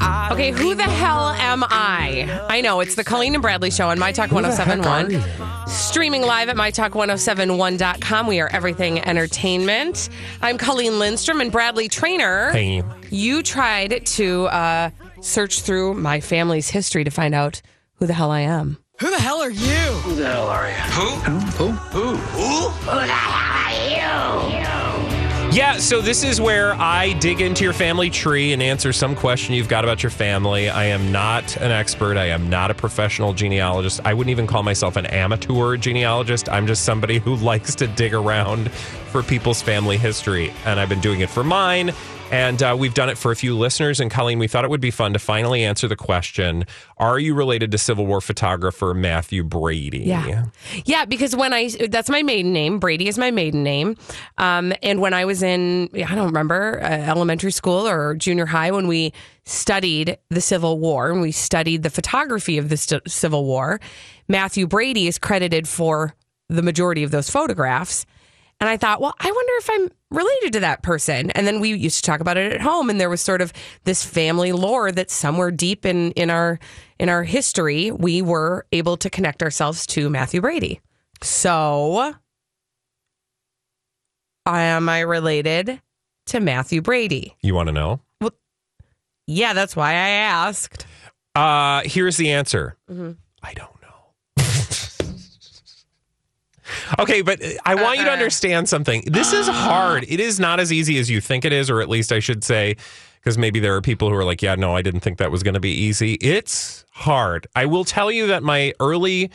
Okay, who the hell am I? I know it's the Colleen and Bradley show on My Talk 1071. Streaming live at MyTalk1071.com. We are everything entertainment. I'm Colleen Lindstrom and Bradley Traynor. Hey. You tried to uh, search through my family's history to find out who the hell I am. Who the hell are you? Who the hell are you? Who? Who? Who? Who? Yeah, so this is where I dig into your family tree and answer some question you've got about your family. I am not an expert. I am not a professional genealogist. I wouldn't even call myself an amateur genealogist. I'm just somebody who likes to dig around for people's family history. And I've been doing it for mine. And uh, we've done it for a few listeners. And Colleen, we thought it would be fun to finally answer the question Are you related to Civil War photographer Mathew Brady? Yeah. Yeah, because when I, that's my maiden name. Brady is my maiden name. Um, and when I was in, I don't remember, uh, elementary school or junior high, when we studied the Civil War and we studied the photography of the st- Civil War, Mathew Brady is credited for the majority of those photographs. And I thought, well, I wonder if I'm related to that person. And then we used to talk about it at home, and there was sort of this family lore that somewhere deep in in our in our history, we were able to connect ourselves to Mathew Brady. So, am I related to Mathew Brady? You want to know? Well, Yeah, that's why I asked. Uh, here's the answer. Mm-hmm. I don't. Okay, but I want you to Uh-uh. understand something. This is hard. It is not as easy as you think it is, or at least I should say, because maybe there are people who are like, yeah, no, I didn't think that was going to be easy. It's hard. I will tell you that my early.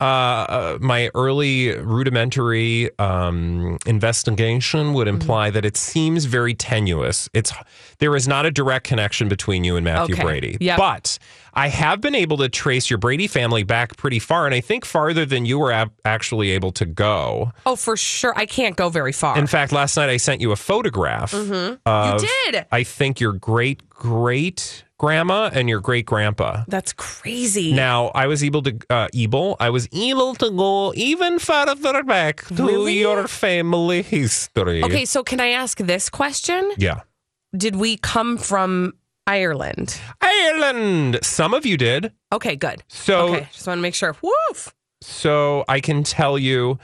Uh, my early rudimentary um, investigation would Mm-hmm. imply that it seems very tenuous. It's there is not a direct connection between you and Mathew Okay. Brady, Yep. but I have been able to trace your Brady family back pretty far, and I think farther than you were ab- actually able to go. Oh, for sure. I can't go very far. In fact, last night I sent you a photograph. you of, did. I think your great great grandma and your great grandpa. That's crazy. Now I was able to uh, able I was able to go even further back to Really? your family history. okay, so can I ask this question? Yeah. Did we come from Ireland? Ireland. Some of you did. Okay, good. So okay, just want to make sure. Woof. So I can tell you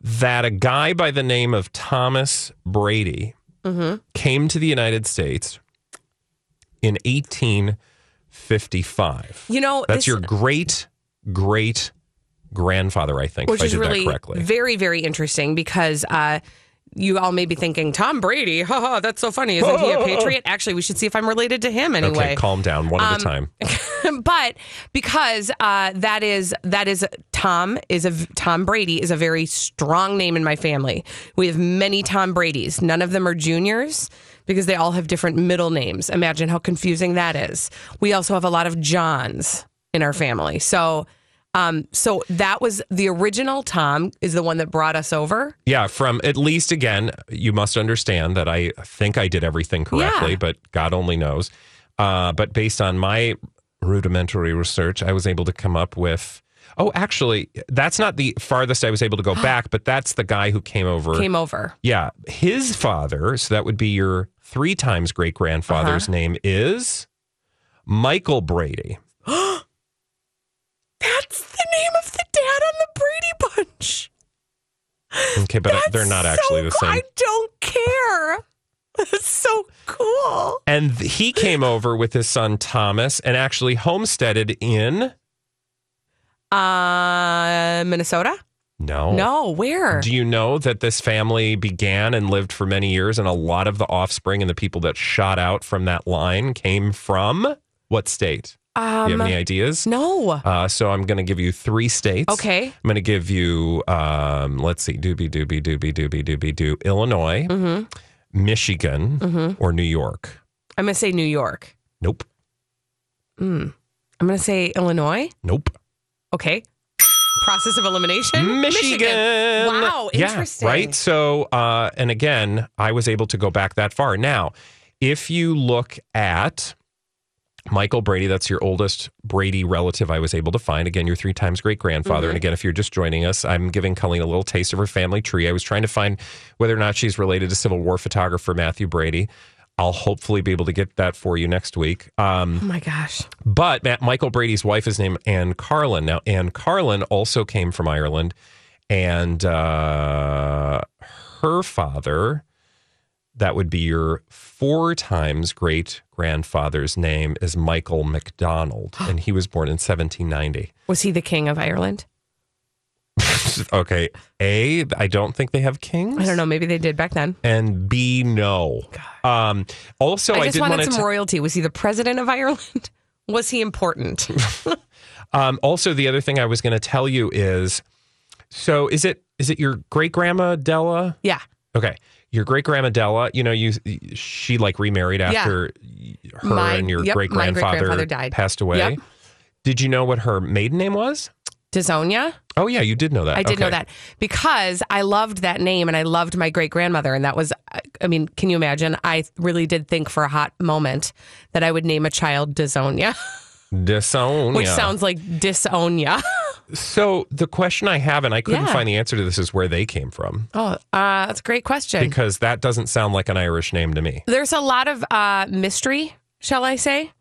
that a guy by the name of Thomas Brady came to the United States in 1855. You know, That's this- your great great grandfather, I think, which if I is did really that correctly. very, very interesting because uh, you all may be thinking, Tom Brady, haha, that's so funny. Isn't he a patriot? Actually, we should see if I'm related to him anyway. Okay, calm down, one at a Um, time. but because uh, that is that is Tom is a Tom Brady is a very strong name in my family. We have many Tom Brady's. None of them are juniors because they all have different middle names. Imagine how confusing that is. We also have a lot of Johns in our family. So um so that was the original Tom is the one that brought us over. Yeah, from at least again, you must understand that I think I did everything correctly, Yeah. but God only knows. Uh, but based on my rudimentary research, I was able to come up with. Oh, actually, that's not the farthest I was able to go back, but that's the guy who came over. Came over. yeah, his father. So that would be your three times great grandfather's Uh-huh. name is Michael Brady. That's the name of the dad on the Brady Bunch. Okay, but That's they're not actually so the same. I don't care. That's so cool. And he came over with his son Thomas and actually homesteaded in Uh, Minnesota. No. No, where? Do you know that this family began and lived for many years, and a lot of the offspring and the people that shot out from that line came from what state? Do you have Um, any ideas? no. Uh, so I'm going to give you three states. Okay. I'm going to give you, um, let's see, doobie doobie doobie doobie doobie doo, Illinois, Mm-hmm. Michigan, or New York. I'm going to say New York. Nope. I'm going to say Illinois. Nope. Okay. Process of elimination? Michigan. Wow, Yeah, interesting. right. So, uh, and again, I was able to go back that far. Now, if you look at Michael Brady, that's your oldest Brady relative I was able to find. Again, your three times great grandfather. Mm-hmm. And again, if you're just joining us, I'm giving Colleen a little taste of her family tree. I was trying to find whether or not she's related to Civil War photographer Mathew Brady. I'll hopefully be able to get that for you next week. Um, Oh my gosh. but Matt, Michael Brady's wife is named Anne Carlin. Now, Anne Carlin also came from Ireland, and uh, her father, that would be your four times great grandfather's name, is Michael McDonald, and he was born in 1790. Was he the king of Ireland? Okay, A, I don't think they have kings. I don't know. Maybe they did back then. And B, no. Um, also, I, just wanted some royalty. Was he the president of Ireland? Was he important? Um, also, the other thing I was going to tell you is, so is it is it your great grandma Della? yeah. Okay, your great grandma Della. You know, you she like remarried Yeah. after her My- and your yep, great grandfather died. passed away. Yep. Did you know what her maiden name was? Dazonia? Oh yeah, you did know that. I did know that because I loved that name and I loved my great grandmother. And that was, I mean, can you imagine? I really did think for a hot moment that I would name a child Dazonia, Disonia. which sounds like disonia. So the question I have, and I couldn't Yeah. find the answer to this, is where they came from oh, uh, that's a great question. because that doesn't sound like an Irish name to me. There's a lot of uh, mystery, shall I say,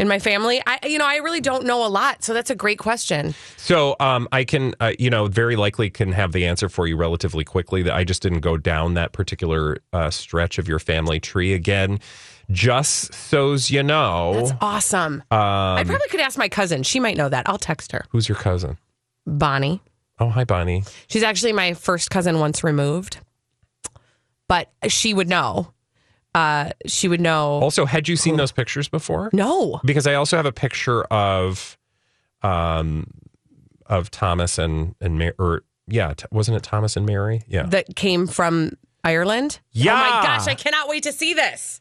in my family. I, you know, I really don't know a lot. So that's a great question. So um, I can, uh, you know, very likely can have the answer for you relatively quickly. That I just didn't go down that particular uh, stretch of your family tree again. Just so's you know, That's awesome. I um, probably could ask my cousin. She might know that. I'll text her. who's your cousin? Bonnie. Oh, hi, Bonnie. She's actually my first cousin once removed, but she would know. Uh, she would know. Also, had you seen those pictures before? No. Because I also have a picture of, um, of Thomas and and Mary. Or yeah, t- wasn't it Thomas and Mary? Yeah. That came from Ireland. Yeah. Oh my gosh, I cannot wait to see this.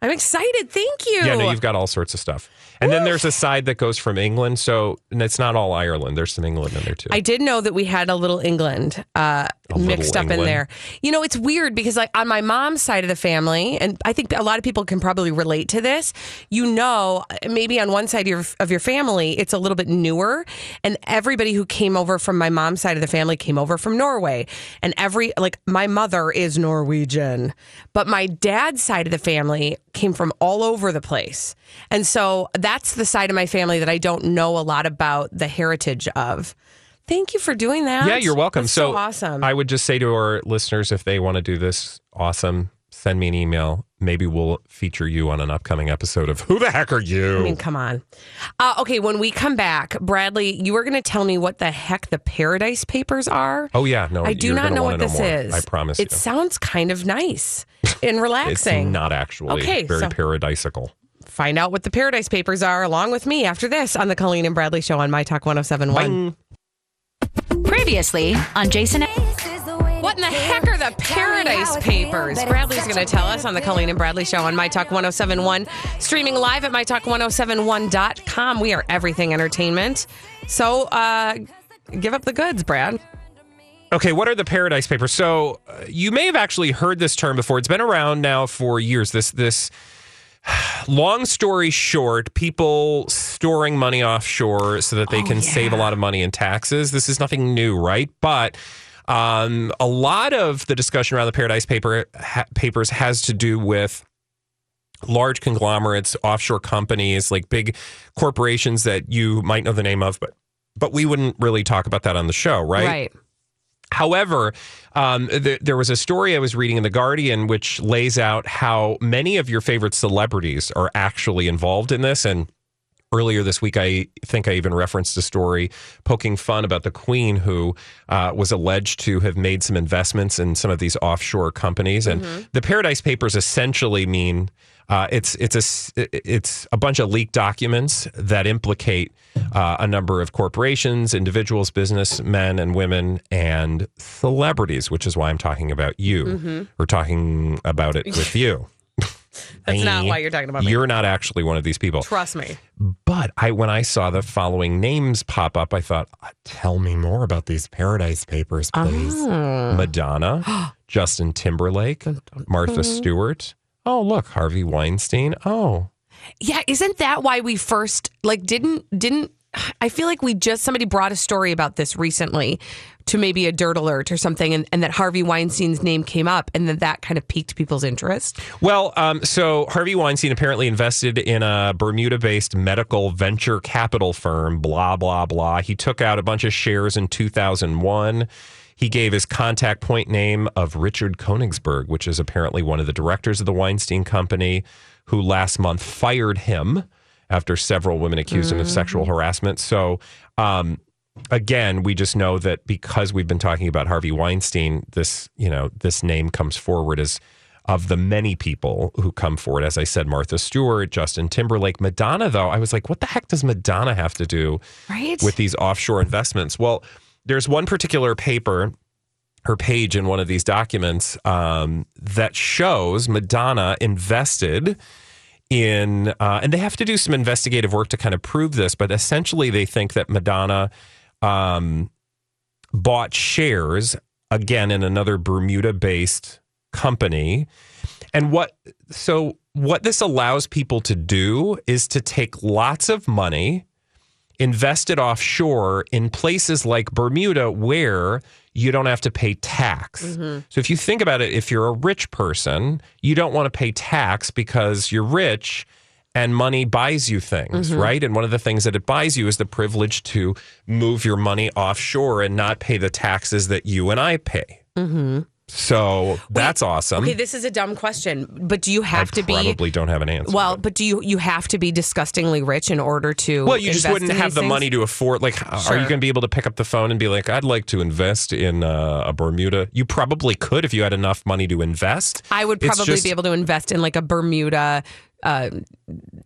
I'm excited. Thank you. Yeah, no, you've got all sorts of stuff. And then there's a side that goes from England. So and it's not all Ireland. There's some England in there too. I did know that we had a little England uh, A mixed little up in there. You know, it's weird because, like, on my mom's side of the family, and I think a lot of people can probably relate to this. You know, maybe on one side of your, of your family, it's a little bit newer, and everybody who came over from my mom's side of the family came over from Norway, and every like my mother is Norwegian, but my dad's side of the family came from all over the place, and so that's the side of my family that I don't know a lot about the heritage of. Thank you for doing that. Yeah, you're welcome. So so awesome. I would just say to our listeners, if they want to do this, awesome. Send me an email. Maybe we'll feature you on an upcoming episode of Who the Heck Are You? I mean, come on. Uh, okay, when we come back, Bradley, you are going to tell me what the heck the Paradise Papers are. oh yeah, no, I do not know what this more. is. I promise It you. sounds kind of nice and It's relaxing. not actually Okay, very so- paradisical. Find out what the Paradise Papers are along with me after this on the Colleen and Bradley Show on My Talk 1071. Previously on Jason. What in the heck are the Paradise Papers? Bradley's going to tell us on the Colleen and Bradley Show on My Talk 1071, streaming live at MyTalk1071.com. We are everything entertainment. So uh, give up the goods, Brad. Okay, what are the Paradise Papers? So uh, you may have actually heard this term before. It's been around now for years. This this long story short, people storing money offshore so that they Oh, can save a lot of money in taxes. This is nothing new, right? But um, a lot of the discussion around the Paradise Paper ha- Papers has to do with large conglomerates, offshore companies, like big corporations that you might know the name of, but but we wouldn't really talk about that on the show, Right. Right. However, um, th- there was a story I was reading in The Guardian which lays out how many of your favorite celebrities are actually involved in this. And Earlier this week, I think I even referenced a story poking fun about the Queen, who uh, was alleged to have made some investments in some of these offshore companies. And the Paradise Papers essentially mean uh, it's it's a it's a bunch of leaked documents that implicate uh, a number of corporations, individuals, businessmen and women, and celebrities. Which is why I'm talking about you, or talking about it with you. That's not why you're talking about me. You're not actually one of these people. Trust me. But I, when I saw the following names pop up, I thought, "Uh, "Tell me more about these Paradise Papers, please." Oh. Madonna, Justin Timberlake, Martha Stewart. Oh, look, Harvey Weinstein. Oh, Yeah, isn't that why we first like didn't didn't I feel like we just somebody brought a story about this recently to maybe a dirt alert or something and, and that Harvey Weinstein's name came up and then that kind of piqued people's interest. well, um, so Harvey Weinstein apparently invested in a Bermuda-based medical venture capital firm. Blah blah blah. He took out a bunch of shares in 2001. He gave his contact point name of Richard Koenigsberg, which is apparently one of the directors of the Weinstein Company, who last month fired him after several women accused him of sexual harassment. So, um, again, we just know that because we've been talking about Harvey Weinstein, this you know this name comes forward as of the many people who come forward. As I said, Martha Stewart, Justin Timberlake, Madonna. Though I was like, what the heck does Madonna have to do Right? with these offshore investments? Well, there's one particular paper. Her page in one of these documents um, that shows Madonna invested in, uh, and they have to do some investigative work to kind of prove this, but essentially they think that Madonna um, bought shares again in another Bermuda based company. And what, so what this allows people to do is to take lots of money, invest it offshore in places like Bermuda where you don't have to pay tax. Mm-hmm. So if you think about it, if you're a rich person, you don't want to pay tax because you're rich and money buys you things, mm-hmm. right? And one of the things that it buys you is the privilege to move your money offshore and not pay the taxes that you and I pay. Mm-hmm. So that's awesome. Okay, this is a dumb question, but do you I have to be probably don't have an answer. well, but do you you have to be disgustingly rich in order to Well, you just wouldn't have the things? money to afford. Like, are you going to be able to pick up the phone and be like, "I'd like to invest in uh, a Bermuda"? You probably could if you had enough money to invest. I would probably just- be able to invest in like a Bermuda uh,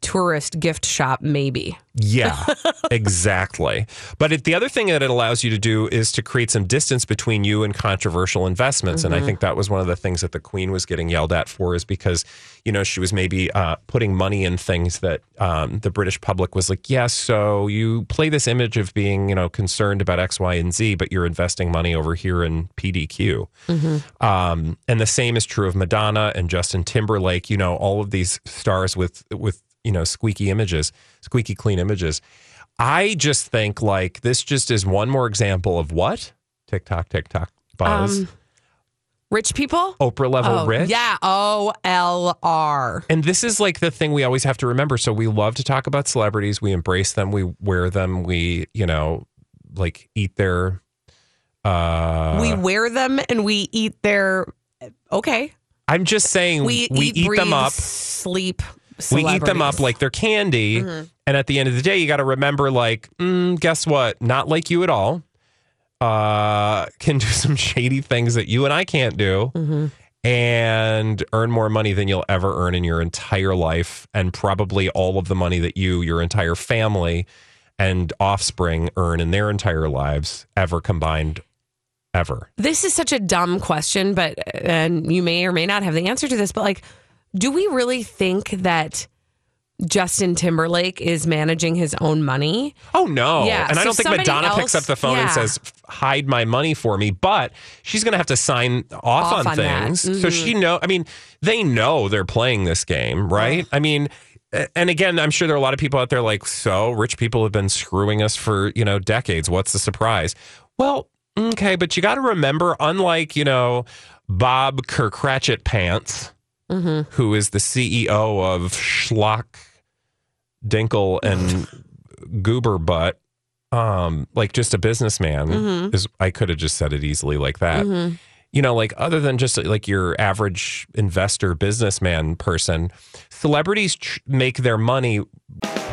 tourist gift shop, maybe. Yeah, exactly. But it, the other thing that it allows you to do is to create some distance between you and controversial investments. And I think that was one of the things that the Queen was getting yelled at for, is because you know she was maybe uh, putting money in things that um, the British public was like, yes, so you play this image of being you know concerned about X, Y, and Z, but you're investing money over here in PDQ. Um, and the same is true of Madonna and Justin Timberlake. You know, all of these stars with with you know squeaky images, squeaky clean images. I just think like this just is one more example of what TikTok, TikTok buzz, Um, Rich people? Oprah level Oh, rich. Yeah. O L R. And this is like the thing we always have to remember. So we love to talk about celebrities. We embrace them. We wear them. We, you know, like eat their. Uh, we wear them and we eat their. Okay. I'm just saying We, we, eat, eat breathe, them up. sleep. We eat them up like they're candy. Mm-hmm. And at the end of the day, you got to remember, like, mm, guess what? Not like you at all. Uh, can do some shady things that you and I can't do, Mm-hmm. and earn more money than you'll ever earn in your entire life, and probably all of the money that you, your entire family, and offspring earn in their entire lives ever combined, ever. This is such a dumb question, but and you may or may not have the answer to this, but like, do we really think that Justin Timberlake is managing his own money? Oh no! Yeah, and I don't think Madonna else- picks up the phone and says, "Hide my money for me," but she's going to have to sign off, Off on, on that. Mm-hmm. things. So she know. I mean, they know they're playing this game, right? I mean. And again, I'm sure there are a lot of people out there like, so rich people have been screwing us for, you know, decades. What's the surprise? Well, okay, but you got to remember, unlike, you know, Bob Kirkratchett Pants, Mm-hmm. who is the CEO of Schlock Dinkle and Goober Butt, um, like just a businessman. Mm-hmm. Is I could have just said it easily like that. You know, like other than just like your average investor, businessman person, celebrities tr- make their money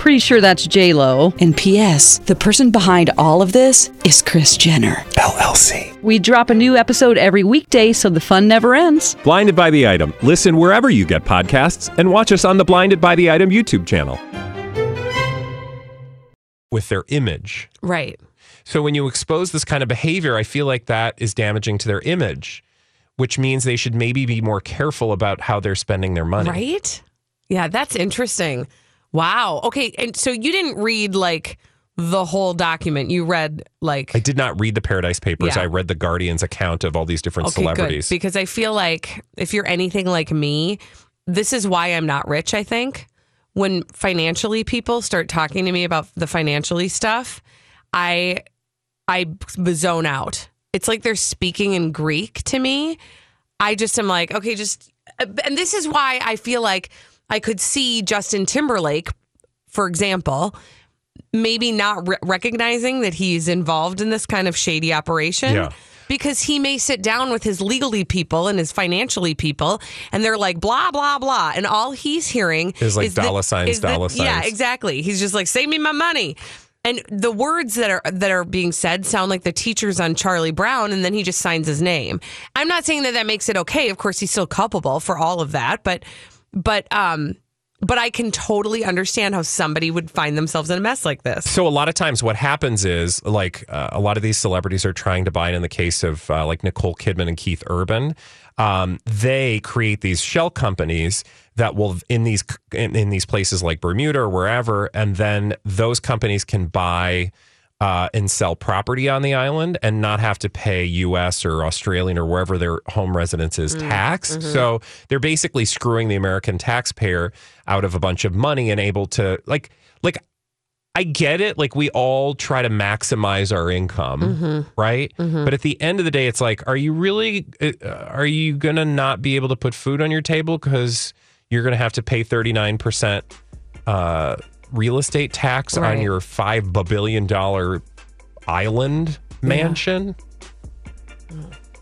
Pretty sure that's J Lo. And P.S. The person behind all of this is Kris Jenner LLC. We drop a new episode every weekday, so the fun never ends. Blinded by the item. Listen wherever you get podcasts, and watch us on the Blinded by the Item YouTube channel. With their image. Right. So when you expose this kind of behavior, I feel like that is damaging to their image, which means they should maybe be more careful about how they're spending their money. Right? Yeah, that's interesting. Wow. Okay. And so you didn't read like the whole document. You read like I did not read the Paradise Papers. Yeah. I read the Guardian's account of all these different okay, celebrities. good. Because I feel like if you're anything like me, this is why I'm not rich, I think. When financially people start talking to me about the financially stuff, I I zone out. It's like they're speaking in Greek to me. I just am like, okay, just and this is why I feel like I could see Justin Timberlake, for example, maybe not re- recognizing that he's involved in this kind of shady operation. Yeah. Because he may sit down with his legally people and his financially people, and they're like blah blah blah, and all he's hearing Is like the- dollar signs, is the- dollar Yeah, exactly. He's just like, "Save me my money," and the words that are that are being said sound like the teachers on Charlie Brown, and then he just signs his name. I'm not saying that that makes it okay. Of course, he's still culpable for all of that, but but um, but I can totally understand how somebody would find themselves in a mess like this. So a lot of times, what happens is like uh, a lot of these celebrities are trying to buy it. In the case of uh, like Nicole Kidman and Keith Urban, um, they create these shell companies that will in these in, in these places like Bermuda or wherever, and then those companies can buy. Uh, and sell property on the island and not have to pay U.S. or Australian or wherever their home residence is taxed. So they're basically screwing the American taxpayer out of a bunch of money and able to like like I get it. Like we all try to maximize our income, right? But at the end of the day, it's like, are you really? uh, Are you gonna not be able to put food on your table because you're gonna have to pay thirty nine percent uh, real estate tax on your five billion dollar island mansion?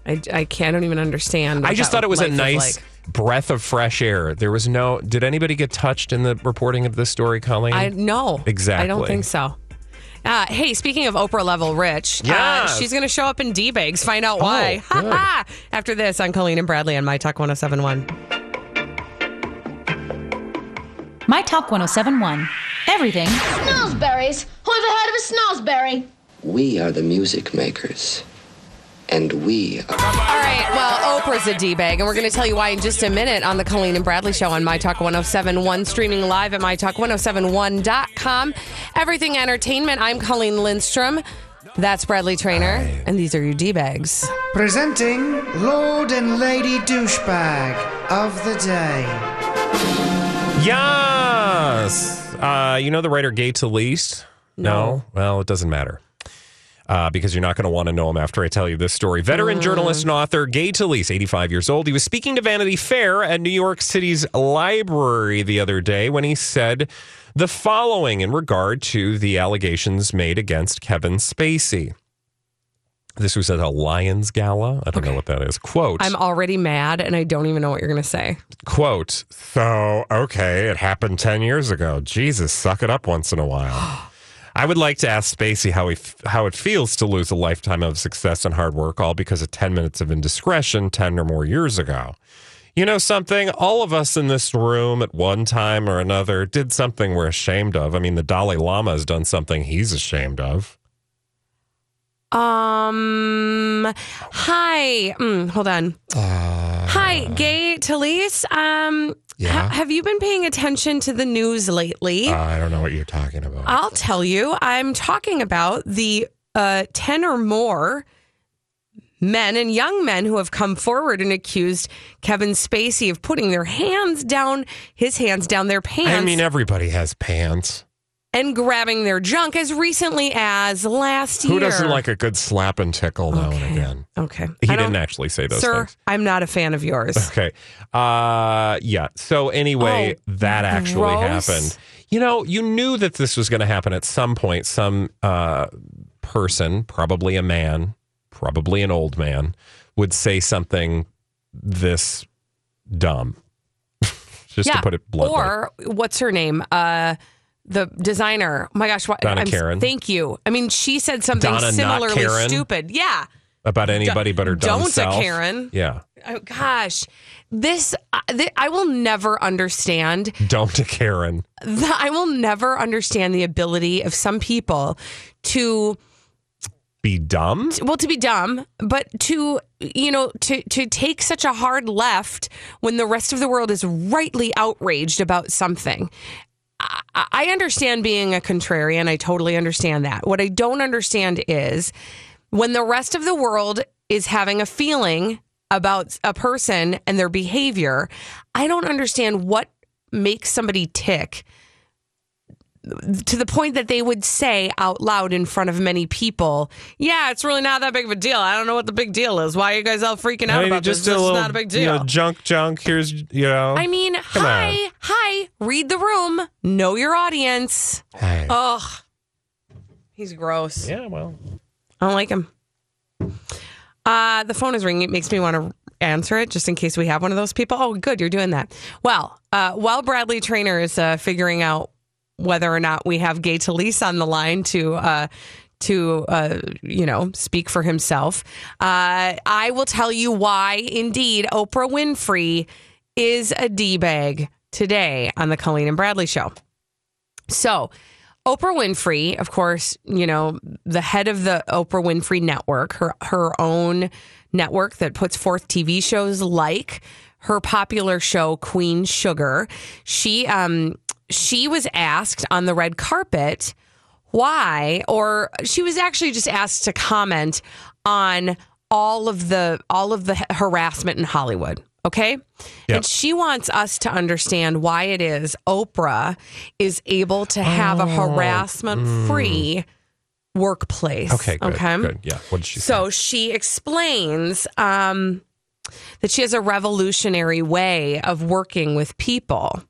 I, I can't I don't even understand. I just thought it was a nice like. breath of fresh air. There was no. Did anybody get touched in the reporting of this story, Colleen? I no, Exactly. I don't think so. Uh, hey, speaking of Oprah level rich, uh, she's going to show up in D bags. Find out why. Oh, good. After this, on Colleen and Bradley on My Talk 1071. My Talk 1071. Everything Snozberries. Who ever heard of a snozberry? We are the music makers. And we are. All right, well, Oprah's a D bag, and we're going to tell you why in just a minute on the Colleen and Bradley Show on My Talk 1071, streaming live at MyTalk1071.com. Everything Entertainment. I'm Colleen Lindstrom. That's Bradley Traynor, and these are your D bags. Presenting Lord and Lady Douchebag of the Day. Yes. Uh, you know the writer Gay Talese? No. Well, it doesn't matter. Uh, because you're not going to want to know him after I tell you this story. Veteran journalist and author Gay Talese, 85 years old. He was speaking to Vanity Fair at New York City's library the other day when he said the following in regard to the allegations made against Kevin Spacey. This was at a Lions Gala. I don't know what that is. Quote. I'm already mad, and I don't even know what you're going to say. quote so okay it happened 10 years ago. Jesus suck it up once in a while. I would like to ask spacey how he f- how it feels to lose a lifetime of success and hard work all because of 10 minutes of indiscretion 10 or more years ago. You know something? All of us in this room at one time or another did something we're ashamed of. I mean the dalai lama has done something he's ashamed of Um. Hi. Mm, hold on. hi, Gay Talese. Um. Yeah. Ha- have you been paying attention to the news lately? Uh, I don't know what you're talking about. I'll tell you. I'm talking about the uh, 10 or more men and young men who have come forward and accused Kevin Spacey of putting their hands down, his hands down their pants. I mean, everybody has pants. And grabbing their junk as recently as last Who year. Who doesn't like a good slap and tickle now and again? Okay. He didn't actually say those Sir, things. I'm not a fan of yours. Okay. Uh yeah. So anyway, Oh, that actually gross. happened. You know, you knew that this was going to happen at some point. Some uh person, probably a man, probably an old man, would say something this dumb. Just to put it bluntly. Or what's her name? Uh, the designer. Oh my gosh, what? Donna I'm- Karan. Thank you. I mean, she said something Donna, similarly stupid. Yeah. about anybody but her dumb Don't a. Karen. Yeah. Oh, gosh, this uh, th- I will never understand. Don't a Karen. The, I will never understand the ability of some people to Be dumb? well to be dumb but to you know to to take such a hard left when the rest of the world is rightly outraged about something I, understand being a contrarian. I totally understand that. What i don't understand is when the rest of the world is having a feeling about a person and their behavior i don't understand what makes somebody tick to the point that they would say out loud in front of many people, "Yeah, it's really not that big of a deal. I don't know what the big deal is. Why are you guys all freaking out about just this? This is little, not a big you deal." know, junk, junk. Here's, you know. I mean, hi, on. hi, read the room, know your audience. Hey. Ugh, he's gross. Yeah, well. I don't like him. Uh, the phone is ringing. It makes me want to answer it just in case we have one of those people. Oh, good, you're doing that. Well, uh, while Bradley Traynor is uh, figuring out whether or not we have Gay Talese on the line to uh, to uh, you know speak for himself, uh, I will tell you why. Indeed, Oprah Winfrey is a d bag today on the Colleen and Bradley show. So, Oprah Winfrey, of course, you know, the head of the Oprah Winfrey Network, her her own network that puts forth TV shows like her popular show Queen Sugar. She um she was asked on the red carpet why or she was actually just asked to comment on all of the all of the harassment in Hollywood. Okay. And she wants us to understand why it is Oprah is able to have a harassment free workplace. Oh, Okay, good. Okay. Good. Yeah. What did she say? So she explains um, that she has a revolutionary way of working with people.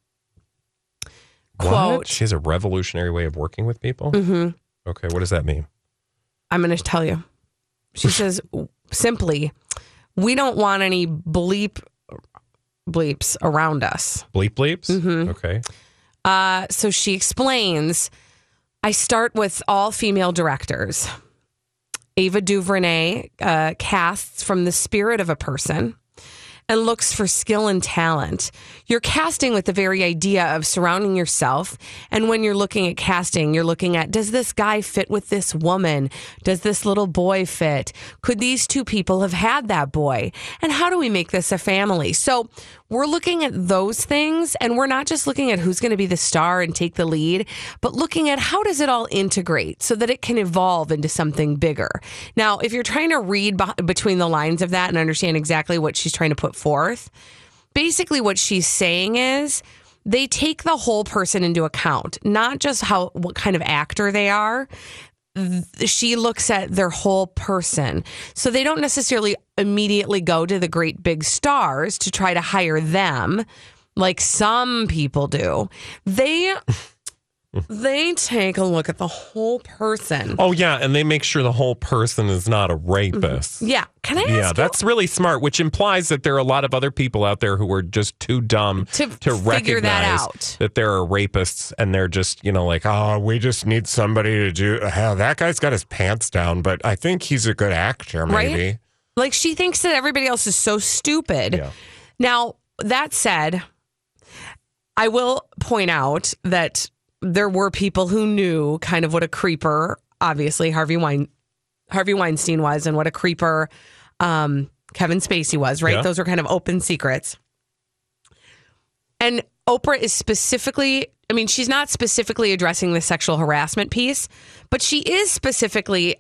What? Quote, She has a revolutionary way of working with people? Mhm. Okay. What does that mean? I'm going to tell you. She says simply, we don't want any bleep bleeps around us. Bleep bleeps? Mhm. Okay. Uh, so she explains I start with all female directors. Ava DuVernay uh, casts from the spirit of a person and looks for skill and talent. You're casting with the very idea of surrounding yourself. And when you're looking at casting, you're looking at does this guy fit with this woman? Does this little boy fit? Could these two people have had that boy? And how do we make this a family? So we're looking at those things and we're not just looking at who's going to be the star and take the lead, but looking at how does it all integrate so that it can evolve into something bigger. Now, if you're trying to read between the lines of that and understand exactly what she's trying to put forth, basically what she's saying is they take the whole person into account, not just how what kind of actor they are. She looks at their whole person. So they don't necessarily immediately go to the great big stars to try to hire them like some people do. They they take a look at the whole person. Oh, yeah. And they make sure the whole person is not a rapist. Mm-hmm. Yeah. Can I ask Yeah, you- that's really smart, which implies that there are a lot of other people out there who are just too dumb To to figure that out. that there are rapists and they're just, you know, like, oh, we just need somebody to do. Hell, that guy's got his pants down, but I think he's a good actor, maybe. Right? Like she thinks that everybody else is so stupid. Yeah. Now, that said, I will point out that there were people who knew kind of what a creeper, obviously Harvey Wein, Harvey Weinstein was, and what a creeper um, Kevin Spacey was. Right? Yeah. Those are kind of open secrets. And Oprah is specifically, I mean, she's not specifically addressing the sexual harassment piece, but she is specifically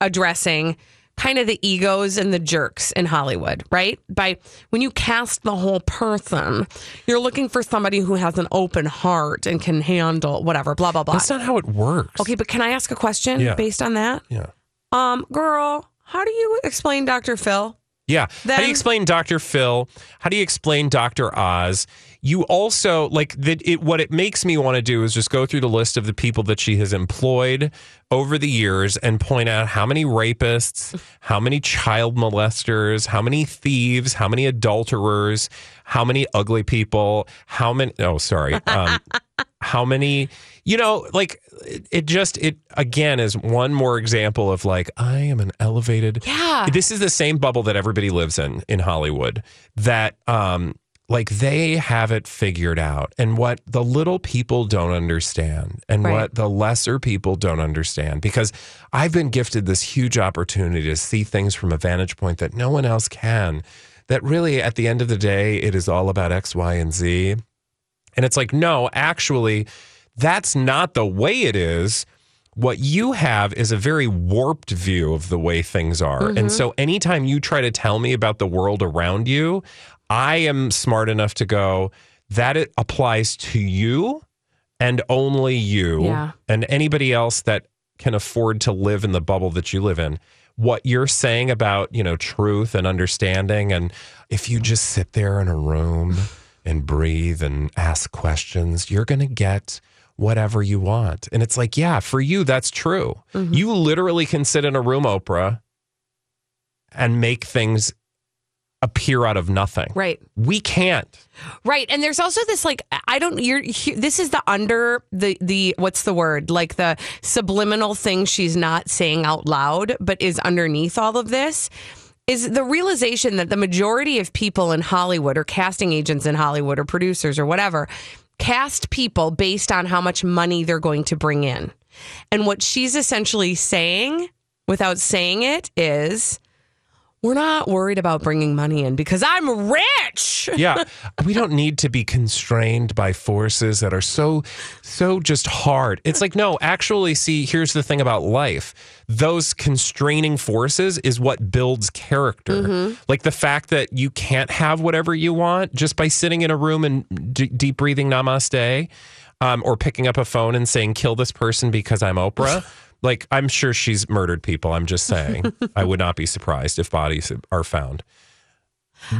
addressing kind of the egos and the jerks in Hollywood, right? By when you cast the whole person, you're looking for somebody who has an open heart and can handle whatever, blah, blah, blah. That's not how it works. Okay, but can I ask a question Yeah. based on that? Yeah. Um, girl, how do you explain Dr. Phil? Yeah. How do you explain Dr. Phil? How do you explain Dr. Oz? You also like that it what it makes me want to do is just go through the list of the people that she has employed over the years and point out how many rapists, how many child molesters, how many thieves, how many adulterers, how many ugly people, how many oh sorry. Um how many you know like it, it just it again is one more example of like i am an elevated Yeah. this is the same bubble that everybody lives in in hollywood that um like they have it figured out and what the little people don't understand and Right. what the lesser people don't understand because i've been gifted this huge opportunity to see things from a vantage point that no one else can that really at the end of the day it is all about x y and z and it's like, no, actually, that's not the way it is. What you have is a very warped view of the way things are. And mm-hmm. so anytime you try to tell me about the world around you, I am smart enough to go, that it applies to you and only you Yeah. and anybody else that can afford to live in the bubble that you live in. What you're saying about, you know, truth and understanding and if you just sit there in a room and breathe and ask questions, you're going to get whatever you want. And it's like, yeah, for you that's true. Mm-hmm. You literally can sit in a room, Oprah, and make things appear out of nothing. Right. We can't. Right. And there's also this like I don't you're this is the under the the what's the word? Like the subliminal thing she's not saying out loud but is underneath all of this is the realization that the majority of people in Hollywood or casting agents in Hollywood or producers or whatever cast people based on how much money they're going to bring in. And what she's essentially saying without saying it is we're not worried about bringing money in because I'm rich. yeah. We don't need to be constrained by forces that are so so just hard. It's like no actually see here's the thing about life. Those constraining forces is what builds character. Like the fact that you can't have whatever you want just by sitting in a room and d- deep breathing namaste um, or picking up a phone and saying kill this person because i'm oprah like i'm sure she's murdered people i'm just saying i would not be surprised if bodies are found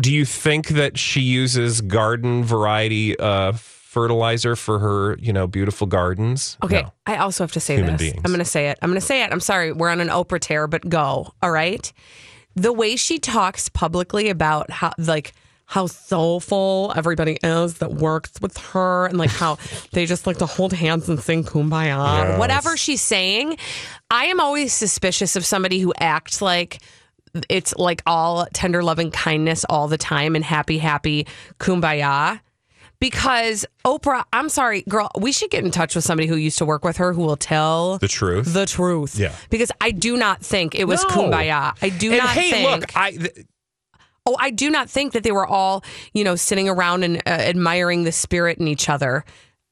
do you think that she uses garden variety uh, fertilizer for her, you know, beautiful gardens? Okay, No. I also have to say Human this. beings. I'm going to say it. I'm going to say it. I'm sorry. We're on an Oprah tear, but go. All right. The way she talks publicly about how, like, how soulful everybody is that works with her and like how they just like to hold hands and sing kumbaya Yes. whatever she's saying i am always suspicious of somebody who acts like it's like all tender loving kindness all the time and happy happy kumbaya because Oprah, I'm sorry, girl, we should get in touch with somebody who used to work with her who will tell The truth. the truth. Yeah. Because I do not think it was No. kumbaya. I do and not hey, think. look, I th- oh, I do not think that they were all, you know, sitting around and uh, admiring the spirit in each other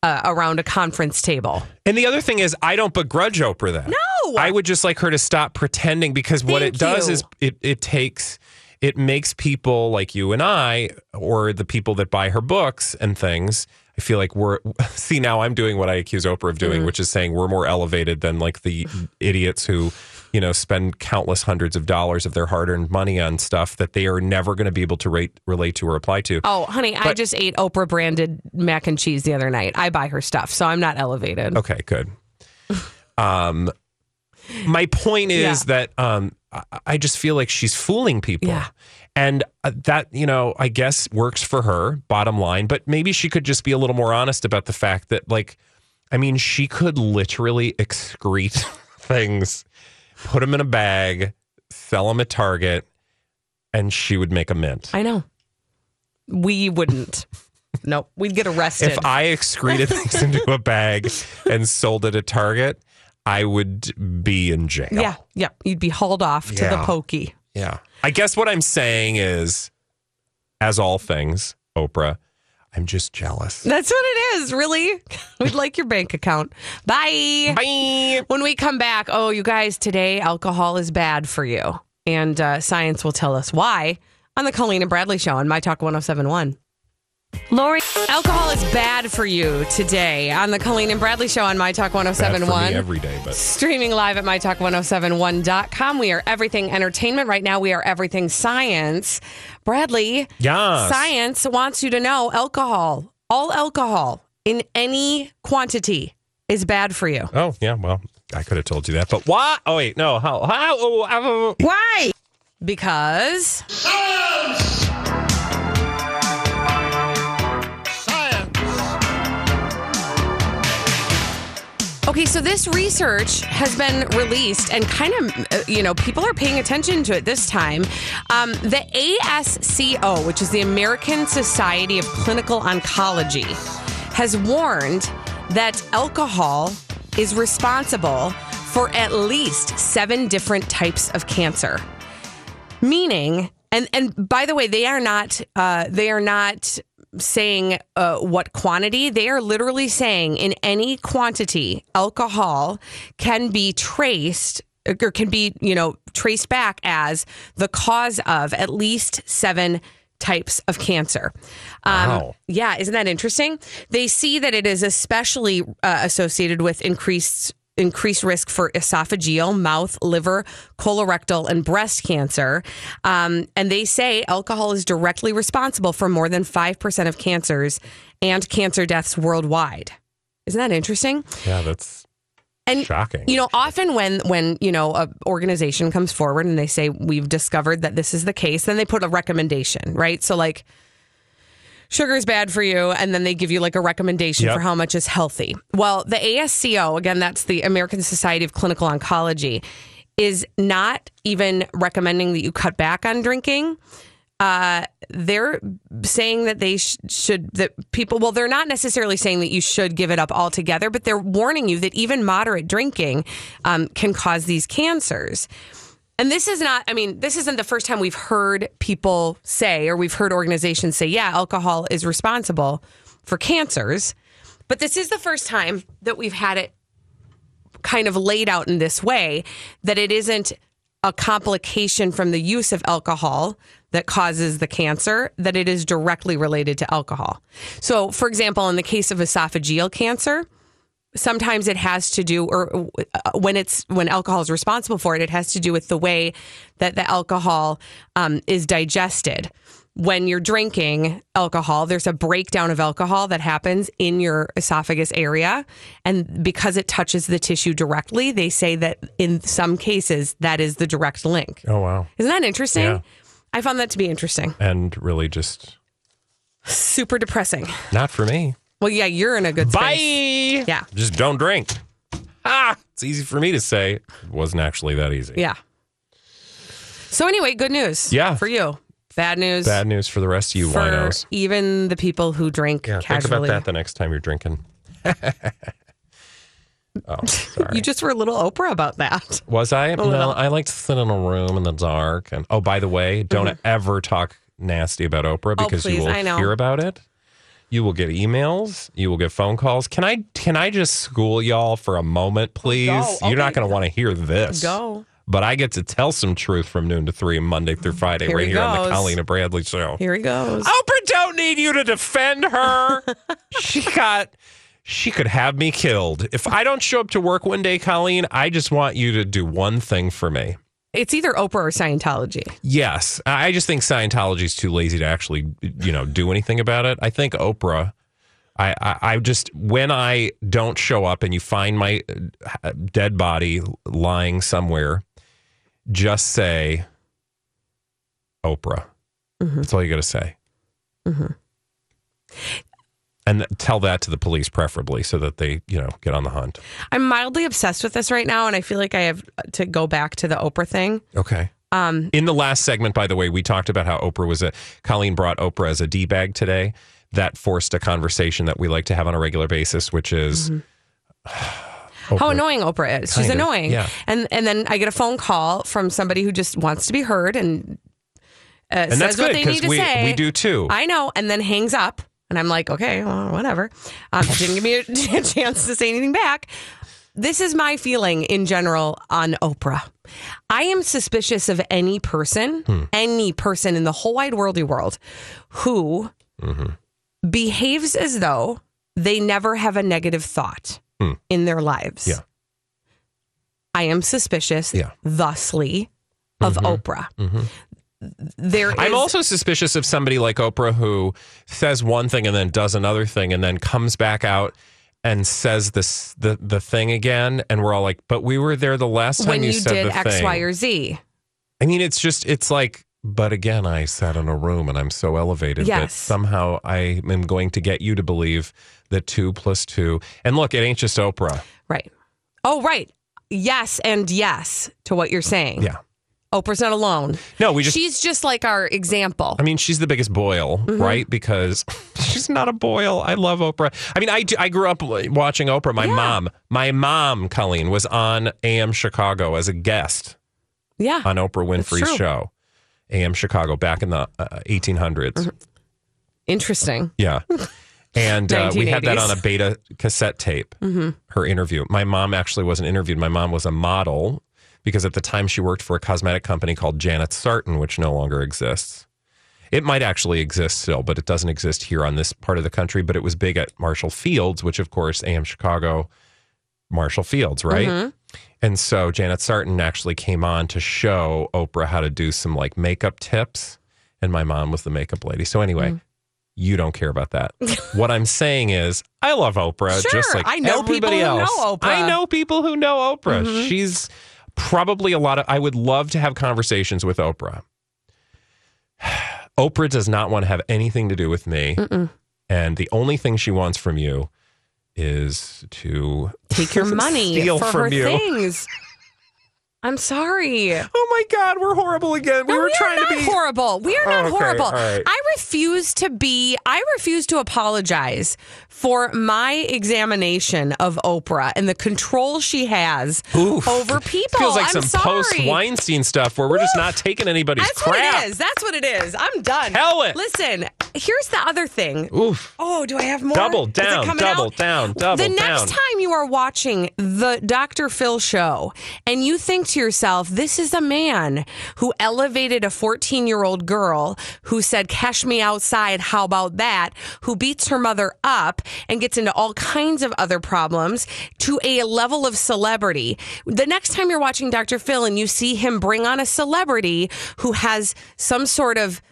uh, around a conference table. and the other thing is, I don't begrudge Oprah that. No! I would just like her to stop pretending because what it Thank does you. is it it takes it makes people like you and I or the people that buy her books and things. I feel like we're see now I'm doing what I accuse Oprah of Mm-hmm. doing, which is saying we're more elevated than like the idiots who, you know, spend countless hundreds of dollars of their hard-earned money on stuff that they are never going to be able to rate, relate to or apply to. Oh, honey, I just ate Oprah branded mac and cheese the other night. I buy her stuff, so I'm not elevated. Okay, good. Um, my point is that um, I, I just feel like she's fooling people. Yeah. And uh, that, you know, I guess works for her, bottom line. But maybe she could just be a little more honest about the fact that, like, I mean, she could literally excrete things, put them in a bag, sell them at Target, and she would make a mint. I know. We wouldn't. nope. We'd get arrested. If I excreted things into a bag and sold it at Target, I would be in jail. yeah, yeah. You'd be hauled off to the Yeah. pokey. Yeah. I guess what I'm saying is, as all things, Oprah, I'm just jealous. That's what it is, really. We'd like your bank account. Bye. Bye. When we come back, oh, you guys, today alcohol is bad for you. And uh, science will tell us why on the Colleen and Bradley show on My Talk 1071. Lori. Alcohol is bad for you today on the Colleen and Bradley show on My Talk 1071. every day, but Streaming live at mytalk1071.com. We are everything entertainment. Right now, we are everything science. Bradley, Yes. science wants you to know alcohol, all alcohol in any quantity is bad for you. oh yeah, well, I could have told you that, but why? Oh wait, no. How? How? Oh, how Why? Because Okay, so this research has been released and kind of, uh, you know, people are paying attention to it this time. Um, the ASCO, which is the American Society of Clinical Oncology, has warned that alcohol is responsible for at least seven different types of cancer. Meaning, and and by the way, they are not uh, they are not saying uh, what quantity. They are literally saying in any quantity, alcohol can be traced or can be you know traced back as the cause of at least seven types of cancer. Um, Wow. Yeah, isn't that interesting? They see that it is especially uh, associated with increased increased risk for esophageal, mouth, liver, colorectal, and breast cancer. Um, and they say alcohol is directly responsible for more than 5% of cancers and cancer deaths worldwide. Isn't that interesting? Yeah, that's And shocking. you know, often when when you know a organization comes forward and they say we've discovered that this is the case, then they put a recommendation, right? So like sugar is bad for you and then they give you like a recommendation Yep. for how much is healthy. Well, the ASCO, again that's the American Society of Clinical Oncology, is not even recommending that you cut back on drinking. Uh, they're saying that they sh- should that people well they're not necessarily saying that you should give it up altogether but they're warning you that even moderate drinking um, can cause these cancers and this is not i mean this isn't the first time we've heard people say or we've heard organizations say yeah alcohol is responsible for cancers but this is the first time that we've had it kind of laid out in this way that it isn't a complication from the use of alcohol that causes the cancer, that it is directly related to alcohol. So, for example, in the case of esophageal cancer, sometimes it has to do or uh, when it's when alcohol is responsible for it it has to do with the way that the alcohol um, is digested. When you're drinking alcohol there's a breakdown of alcohol that happens in your esophagus area. And because it touches the tissue directly they say that in some cases that is the direct link. Oh wow, isn't that interesting? Yeah. i found that to be interesting. And really just super depressing. Not for me. well yeah you're in a good Bye. space yeah Just don't drink. Ah, it's easy for me to say. It wasn't actually that easy. Yeah. So anyway, good news. Yeah. For you. Bad news. Bad news for the rest of you for winos. even the people who drink Yeah, think about that the next time you're drinking. oh, sorry. You just were a little Oprah about that. Was I? little. No, I like to sit in a room in the dark. And oh, by the way, don't ever talk nasty about Oprah Mm-hmm. Oh, because please, you will I know. hear about it. You will get emails. You will get phone calls. Can I? Can I just school y'all for a moment, oh, please? Go. You're not going to want to hear this. Go. But I get to tell some truth from noon to three, Monday through Friday, Here right he here on the. Colleen and Bradley show. Here he goes. Oprah don't need you to defend her. she got she could have me killed. If I don't show up to work one day, Colleen, I just want you to do one thing for me. It's either Oprah or Scientology. Yes. I just think Scientology is too lazy to actually, you know, do anything about it. I think Oprah I, I, I just when I don't show up and you find my uh, dead body lying somewhere, just say Oprah. That's all you got to say. And tell that to the police, preferably, so that they, you know, get on the hunt. I'm mildly obsessed with this right now, and I feel like I have to go back to the Oprah thing. Okay. Um, In the last segment, by the way, we talked about how Oprah was a Colleen brought Oprah as a D bag today. That forced a conversation that we like to have on a regular basis, which is how Oprah. annoying Oprah is. She's of, annoying. yeah. And and then I get a phone call from somebody who just wants to be heard and uh, And says that's what they need to we say. we do too. I know, and then hangs up And I'm like, okay, well, whatever. Um, didn't give me a, chance to say anything back. This is my feeling in general on Oprah. I am suspicious of any person, hmm. any person in the whole wide worldy world who mm-hmm. behaves as though they never have a negative thought hmm. in their lives. Yeah. I am suspicious, Yeah. thusly, of mm-hmm. Oprah. Mm-hmm. There is, I'm also suspicious of somebody like Oprah who says one thing and then does another thing and then comes back out and says this the the thing again and we're all like, but we were there the last time when you, you, said did the X, thing. Y, or Z. I mean, it's just it's like, but again, I sat in a room and I'm so elevated that somehow I am going to get you to believe that two plus two. And look, it ain't just Oprah. Right. Oh, right. Yes, and yes to what you're saying. Yeah. Oprah's not alone. No, we just She's just like our example. I mean, she's the biggest boil, Mm-hmm. right? Because she's not a boil. I love Oprah. I mean, I, do- I grew up watching Oprah. My mom, my mom, Colleen, was on AM Chicago as a guest yeah. on Oprah Winfrey's show. AM Chicago back in the uh, 1800s. Mm-hmm. Interesting. Yeah. And uh, we had that on a beta cassette tape, Mm-hmm. her interview. My mom actually wasn't interviewed. My mom was a model because at the time she worked for a cosmetic company called Janet Sartin, which no longer exists. It might actually exist still, but it doesn't exist here on this part of the country. But it was big at Marshall Fields, which of course AM Chicago, Marshall Fields, right? Mm-hmm. And so Janet Sartin actually came on to show Oprah how to do some like makeup tips. And my mom was the makeup lady. So anyway, Mm. you don't care about that. what I'm saying is I love Oprah just Sure, like I know everybody people who else. know Oprah. Mm-hmm. I know people who know Oprah. She's probably a lot of I would love to have conversations with Oprah. Oprah does not want to have anything to do with me. And the only thing she wants from you is to Take your money steal for from her you. things. I'm sorry. Oh my God, we're horrible again. We No, were we trying to be horrible. We are not oh, Okay, horrible. right. I refuse to be. I refuse to apologize for my examination of Oprah and the control she has Oof. over people. Feels like I'm some post Weinstein stuff where we're just not taking anybody's That's crap. what it is. That's what it is. I'm done. Tell it. Listen, here's the other thing. Oof. Oh, do I have more? Double down, double out? down, double The down. next time you are watching the Dr. Phil show and you think to yourself, this is a man who elevated a 14 year old girl who said, Cash me outside, how about that? Who beats her mother up and gets into all kinds of other problems to a level of celebrity. The next time you're watching Dr. Phil and you see him bring on a celebrity who has some sort of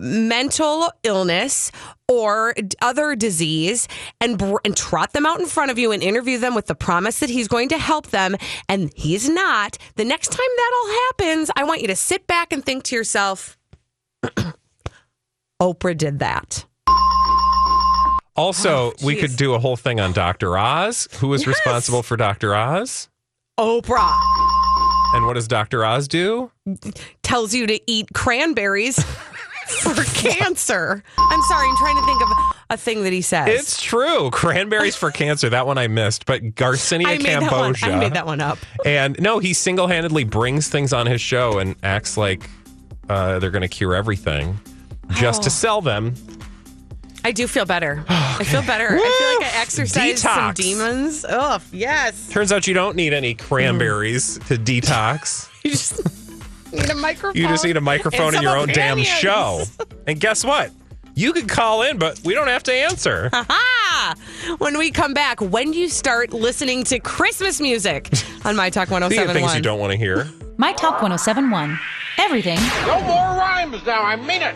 mental illness or other disease and br- and trot them out in front of you and interview them with the promise that he's going to help them and he's not the next time that all happens i want you to sit back and think to yourself oprah did that Also, oh, we could do a whole thing on Dr. Oz. Who is responsible for Dr. Oz? oprah And what does Dr. Oz do? tells you to eat cranberries for cancer i'm sorry i'm trying to think of a thing that he says It's true. Cranberries for cancer. That one I missed. But Garcinia I made, that one, Cambogia. I made that one up. And no, he single handedly brings things on his show and acts like uh, they're going to cure everything just Oh. to sell them. I do feel better. I feel better. I feel like I exercised some Detox. demons. Oh, yes. Turns out you don't need any cranberries to detox. You just need a microphone. You just need a microphone in your own damn show. And guess what? You could call in, but we don't have to answer. Ah! When we come back, when do you start listening to Christmas music on My Talk Speaking of things you don't want to hear. My Talk 1071. Everything No more rhymes now, I mean it.